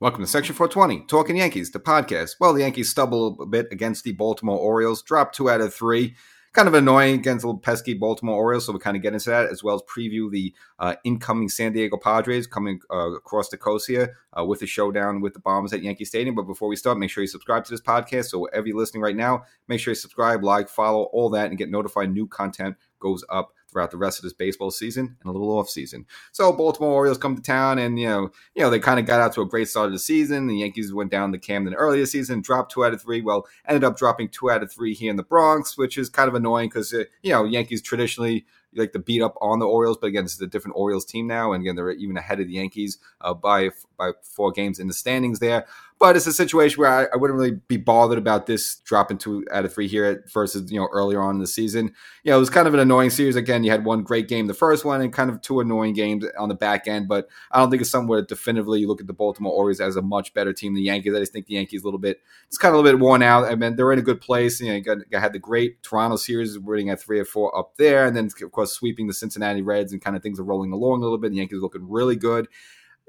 Welcome to Section 420, Talking Yankees, the podcast. Well, the Yankees stumble a bit against the Baltimore Orioles, drop two out of three. Kind of annoying against the pesky Baltimore Orioles, so we kind of get into that as well as preview the uh, incoming San Diego Padres coming uh, across the coast here uh, with the showdown with the Bombers at Yankee Stadium. But before we start, make sure you subscribe to this podcast. So wherever you're listening right now, make sure you subscribe, like, follow, all that, and get notified new content goes up throughout the rest of this baseball season and a little off season. So Baltimore Orioles come to town, and you know, you know they kind of got out to a great start of the season. The Yankees went down to Camden earlier season, dropped two out of three. Well, ended up dropping two out of three here in the Bronx, which is kind of annoying because uh, you know Yankees traditionally like to beat up on the Orioles, but again, it's a different Orioles team now, and again, they're even ahead of the Yankees uh, by by four games in the standings there. But it's a situation where I, I, wouldn't really be bothered about this dropping two out of three here at versus you know earlier on in the season. You know, it was kind of an annoying series. Again, you had one great game the first one, and kind of two annoying games on the back end. But I don't think it's somewhere definitively you look at the Baltimore Orioles as a much better team than the Yankees. I just think the Yankees a little bit it's kind of a little bit worn out. I mean, they're in a good place. You know, you got, had the great Toronto series winning at three or four up there, and then of course sweeping the Cincinnati Reds, and kind of things are rolling along a little bit. The Yankees looking really good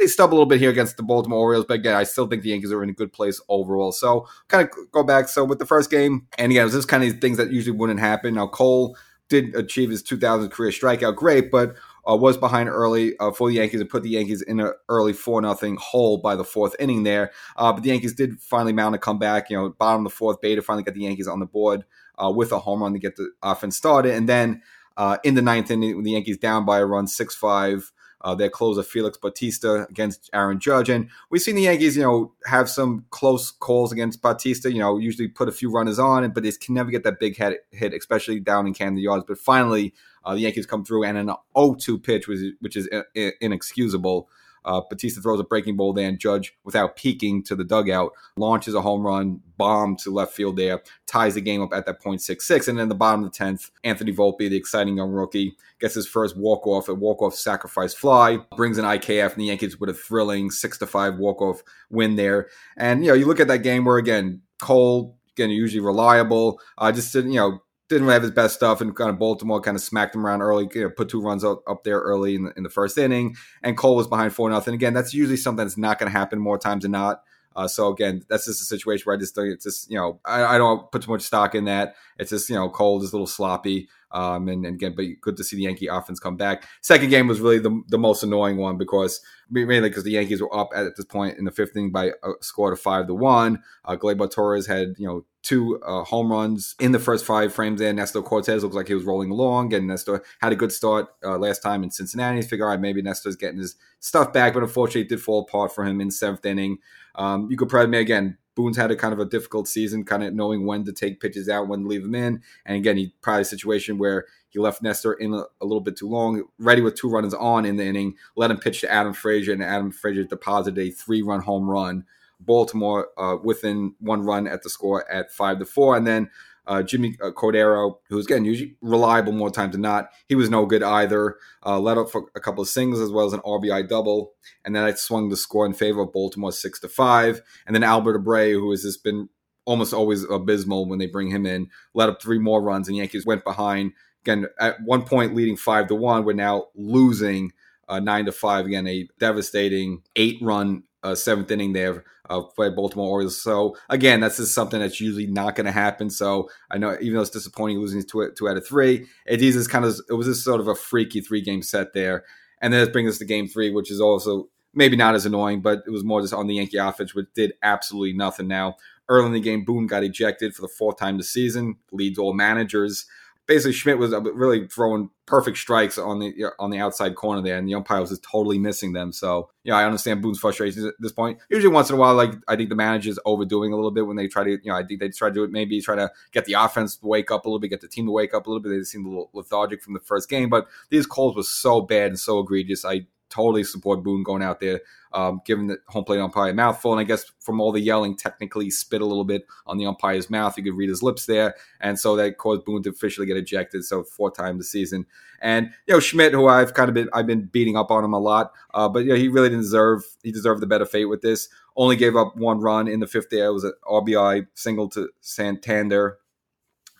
they stumble a little bit here against the Baltimore Orioles, but again, I still think the Yankees are in a good place overall. So kind of go back. So with the first game, and again, it was just kind of things that usually wouldn't happen. Now Cole did achieve his 2000 career strikeout, great, but uh, was behind early uh, for the Yankees and put the Yankees in an early four nothing hole by the fourth inning there. Uh, but the Yankees did finally mount a comeback. You know, bottom of the fourth, Bader finally got the Yankees on the board uh, with a home run to get the offense started, and then uh, in the ninth inning, the Yankees down by a run, six five uh, their closer Felix Bautista against Aaron Judge. And we've seen the Yankees, you know, have some close calls against Bautista. You know, usually put a few runners on, but they can never get that big hit, hit especially down in Camden Yards. But finally, uh, the Yankees come through and an 0-2 pitch, which which is inexcusable. Uh, Bautista throws a breaking ball there, and Judge, without peeking to the dugout, launches a home run, bomb to left field there, ties the game up at that point 6 6. And then the bottom of the 10th, Anthony Volpe, the exciting young rookie, gets his first walk off, a walk off sacrifice fly, brings an IKF, and the Yankees with a thrilling 6 to 5 walk off win there. And, you know, you look at that game where, again, Cole, again, usually reliable, uh, just, you know, didn't really have his best stuff, and kind of Baltimore kind of smacked him around early, you know, put two runs up, up there early in the, in the first inning, and Cole was behind four nothing. Again, that's usually something that's not going to happen more times than not. Uh, so again, that's just a situation where I just think it's just you know I, I, don't put too much stock in that. It's just you know Cole is a little sloppy. Um, and, and, again, but good to see the Yankee offense come back. Second game was really the, the most annoying one because mainly because the Yankees were up at this point in the fifth inning by a score of five to one. Uh, Gleyber Torres had you know two uh, home runs in the first five frames there. Nestor Cortes looks like he was rolling along, and Nestor had a good start uh, last time in Cincinnati. Figure out maybe Nestor's getting his stuff back, but unfortunately, it did fall apart for him in seventh inning. Um, you could probably again Boone's had a kind of a difficult season, kind of knowing when to take pitches out, when to leave them in. And again, he probably a situation where he left Nestor in a, a, little bit too long, ready with two runners on in the inning, let him pitch to Adam Frazier, and Adam Frazier deposited a three run home run. Baltimore uh, within one run at the score at five to four. And then uh, Jimmy uh, Cordero, who's again usually reliable more times than not, he was no good either. Uh, let up for a couple of singles as well as an RBI double, and then I swung the score in favor of Baltimore six to five. And then Albert Abreu, who has just been almost always abysmal when they bring him in, let up three more runs, and Yankees went behind again at one point leading five to one. We're now losing uh, nine to five again, a devastating eight run uh, seventh inning there uh, by Baltimore Orioles. So again, that's just something that's usually not going to happen. So I know even though it's disappointing losing two, two out of three, it is kind of it was just sort of a freaky three game set there, and then it brings us to game three, which is also maybe not as annoying, but it was more just on the Yankee offense, which did absolutely nothing. Now early in the game, Boone got ejected for the fourth time this season, leads all managers basically Schmidt was uh, really throwing perfect strikes on the on the outside corner there, and the umpire was just totally missing them. So yeah, I understand Boone's frustrations at this point. Usually, once in a while, like I think the manager's overdoing a little bit when they try to, you know, I think they try to do it maybe try to get the offense to wake up a little bit, get the team to wake up a little bit. They seemed a little lethargic from the first game, but these calls were so bad and so egregious. I totally support Boone going out there, um, giving the home plate umpire a mouthful. And I guess from all the yelling, technically spit a little bit on the umpire's mouth. You could read his lips there. And so that caused Boone to officially get ejected. So four times the season. And, you know, Schmidt, who I've kind of been, I've been beating up on him a lot, uh, but, you know, he really didn't deserve, he deserved the better fate with this. Only gave up one run in the fifth there. It was an RBI single to Santander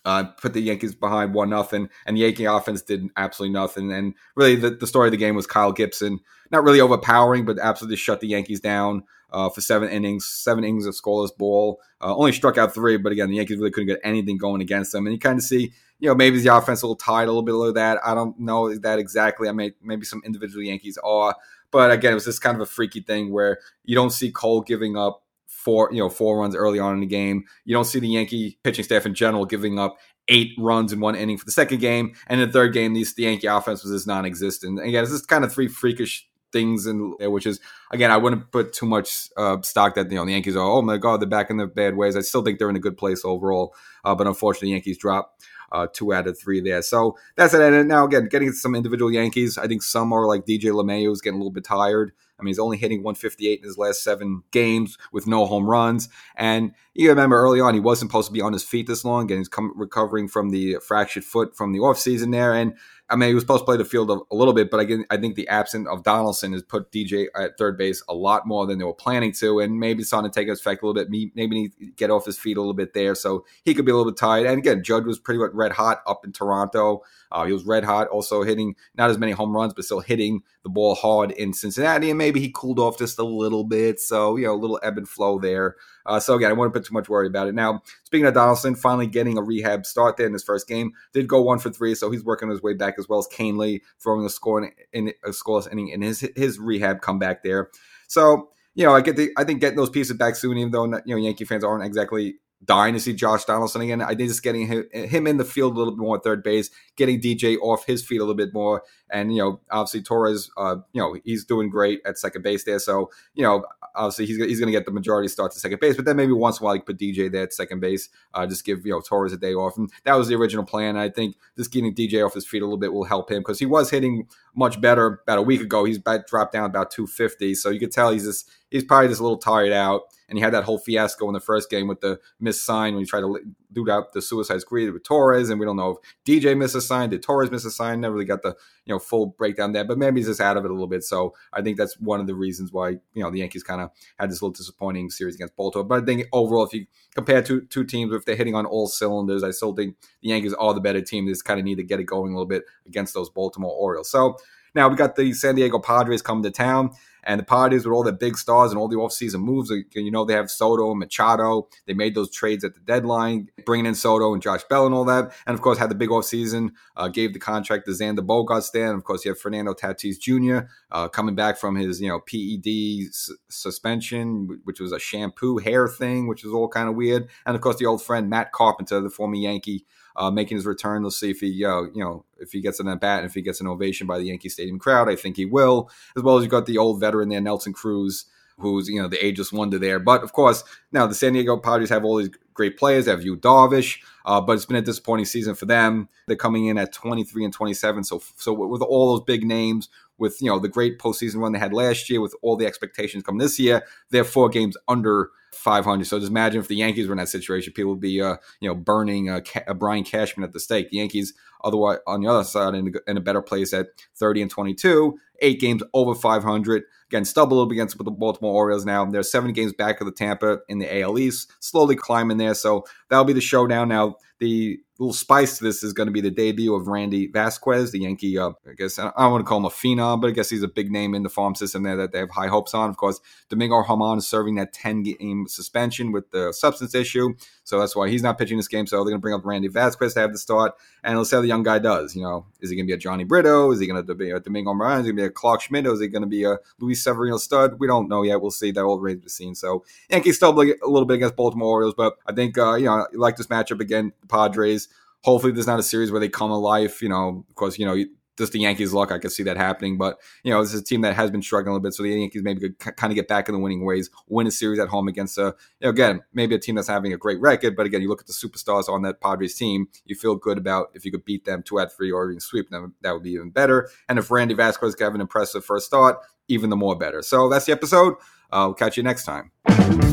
uh, put the Yankees behind one nothing, and the Yankee offense did absolutely nothing. And really, the, the story of the game was Kyle Gibson, not really overpowering, but absolutely shut the Yankees down uh, for seven innings, seven innings of scoreless ball. Uh, only struck out three, but again, the Yankees really couldn't get anything going against them. And you kind of see, you know, maybe the offense a little tired, a little bit of that. I don't know that exactly. I may maybe some individual Yankees are, but again, it was just kind of a freaky thing where you don't see Cole giving up four, you know, four runs early on in the game. You don't see the Yankee pitching staff in general giving up eight runs in one inning for the second game, and in the third game, these the Yankee offense was just non-existent. And Again, it's just kind of three freakish things in there, which is again, I wouldn't put too much uh, stock that you know the Yankees are. Oh my God, they're back in the bad ways. I still think they're in a good place overall, uh, but unfortunately, Yankees drop. Uh, two out of three there. So that's it. And now, again, getting some individual Yankees, I think some are like DJ LeMahieu is getting a little bit tired. I mean, he's only hitting 158 in his last seven games with no home runs. And you remember early on, he wasn't supposed to be on his feet this long, and he's come, recovering from the fractured foot from the offseason there. And I mean, he was supposed to play the field a, a little bit, but again, I think the absence of Donaldson has put DJ at third base a lot more than they were planning to, and maybe it's starting to take effect a little bit. Maybe he get off his feet a little bit there, so he could be a little bit tired. And again, Judge was pretty much red hot up in Toronto. Uh, he was red hot, also hitting not as many home runs, but still hitting the ball hard in Cincinnati. And maybe he cooled off just a little bit, so you know, a little ebb and flow there. Uh, so again, I wouldn't put too much worry about it. Now, speaking of Donaldson, finally getting a rehab start there in his first game, did go one for three, so he's working his way back as well as Kahnle throwing a score in, in a scoreless inning in his his rehab comeback there. So you know, I get the, I think getting those pieces back soon, even though you know Yankee fans aren't exactly dying to see Josh Donaldson again. I think just getting him, in the field a little bit more at third base, getting DJ off his feet a little bit more, and you know, obviously Torres, uh, you know, he's doing great at second base there. So you know, obviously he's he's going to get the majority starts at second base, but then maybe once in a while you put DJ there at second base, uh, just give you know Torres a day off, and that was the original plan. I think just getting DJ off his feet a little bit will help him because he was hitting much better about a week ago. He's dropped down about 250, so you could tell he's just he's probably just a little tired out and he had that whole fiasco in the first game with the missed sign when he tried to do out the suicide squeeze with Torres, and we don't know if DJ missed a sign, did Torres miss a sign? Never really got the you know full breakdown there, but maybe he's just out of it a little bit. So I think that's one of the reasons why you know the Yankees kind of had this little disappointing series against Baltimore. But I think overall, if you compare two two teams, if they're hitting on all cylinders, I still think the Yankees are the better team. They just kind of need to get it going a little bit against those Baltimore Orioles. So now we got the San Diego Padres coming to town. And the Padres with all the big stars and all the offseason moves, you know, they have Soto and Machado. They made those trades at the deadline, bringing in Soto and Josh Bell and all that. And of course, had the big offseason, uh, gave the contract to Xander Bogaerts there. Of course, you have Fernando Tatis Jr. Uh, coming back from his, you know, PED s- suspension, which was a shampoo hair thing, which was all kind of weird. And of course, the old friend Matt Carpenter, the former Yankee, uh, making his return. Let's see if he, uh, you know, if he gets an at bat and if he gets an ovation by the Yankee Stadium crowd. I think he will, as well as you got the old veteran there, Nelson Cruz, who's you know the ageless wonder there. But of course, now the San Diego Padres have all these great players. They have Yu Darvish, uh, but it's been a disappointing season for them. They're coming in at 23 and 27. So so with all those big names, with you know the great postseason run they had last year, with all the expectations coming this year, they're four games under 500. So just imagine if the Yankees were in that situation, people would be, uh, you know, burning uh, Ca- Brian Cashman at the stake. The Yankees, otherwise, on the other side, in, in a better place at 30 and 22, eight games over 500. Again, stub a little bit against the Baltimore Orioles now. They're seven games back of the Tampa in the AL East, slowly climbing there. So that'll be the showdown now. The little spice to this is going to be the debut of Randy Vasquez, the Yankee. Uh, I guess I don't want to call him a phenom, but I guess he's a big name in the farm system there that they have high hopes on. Of course, Domingo Germán is serving that 10 game suspension with the substance issue, so that's why he's not pitching this game. So they're going to bring up Randy Vasquez to have the start, and let's see how the young guy does. You know, is he going to be a Jhony Brito? Is he going to be a Domingo Germán? Is he going to be a Clarke Schmidt? Is he going to be a Luis Severino stud? We don't know yet. We'll see. That all to be seen. So Yankees still a little bit against Baltimore Orioles, but I think uh, you know, like this matchup again, the Padres hopefully there's not a series where they come alive. You know, of course, you know, just the Yankees' luck, I could see that happening. But you know, this is a team that has been struggling a little bit, so the Yankees maybe could kind of get back in the winning ways, win a series at home against a, you know, again, maybe a team that's having a great record. But again, you look at the superstars on that Padres team, you feel good about if you could beat them two out three or even sweep them, that would be even better. And if Randy Vasquez could have an impressive first start, even the more better. So that's the episode. Uh, I'll catch you next time.